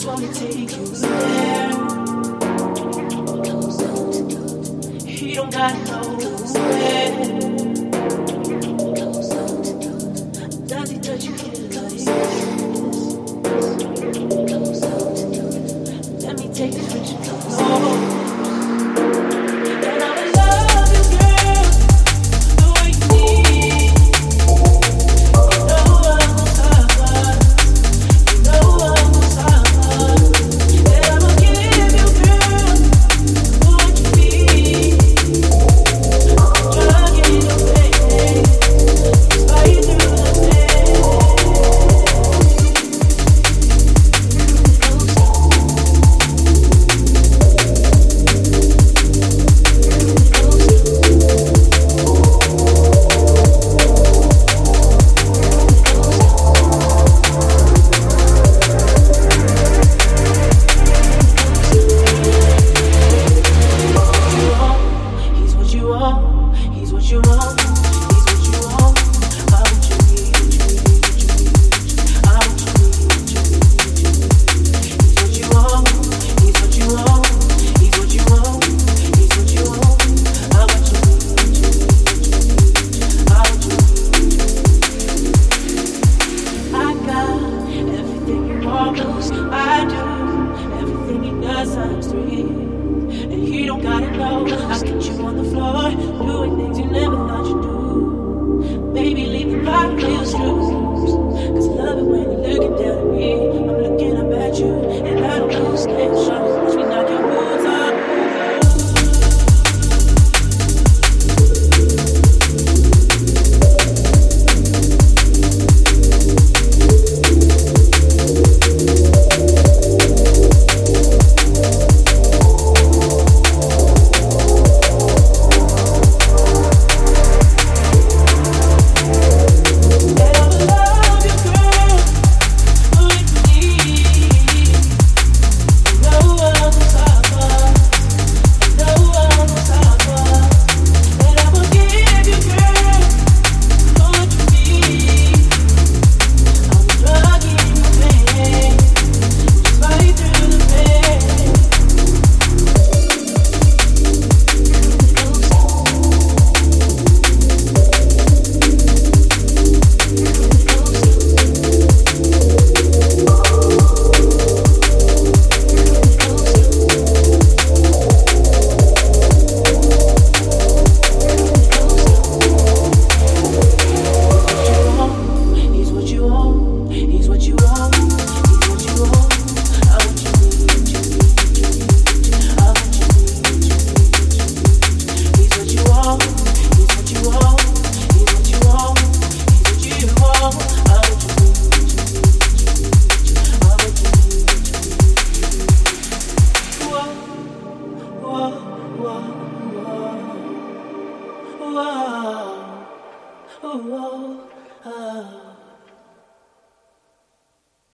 He don't got no way. free. You don't gotta know. I get you on the floor, doing things you never thought you'd do. Baby, leave the pot wheels love it when you're looking down at me. I'm looking up at you. oh, oh, oh. oh, oh.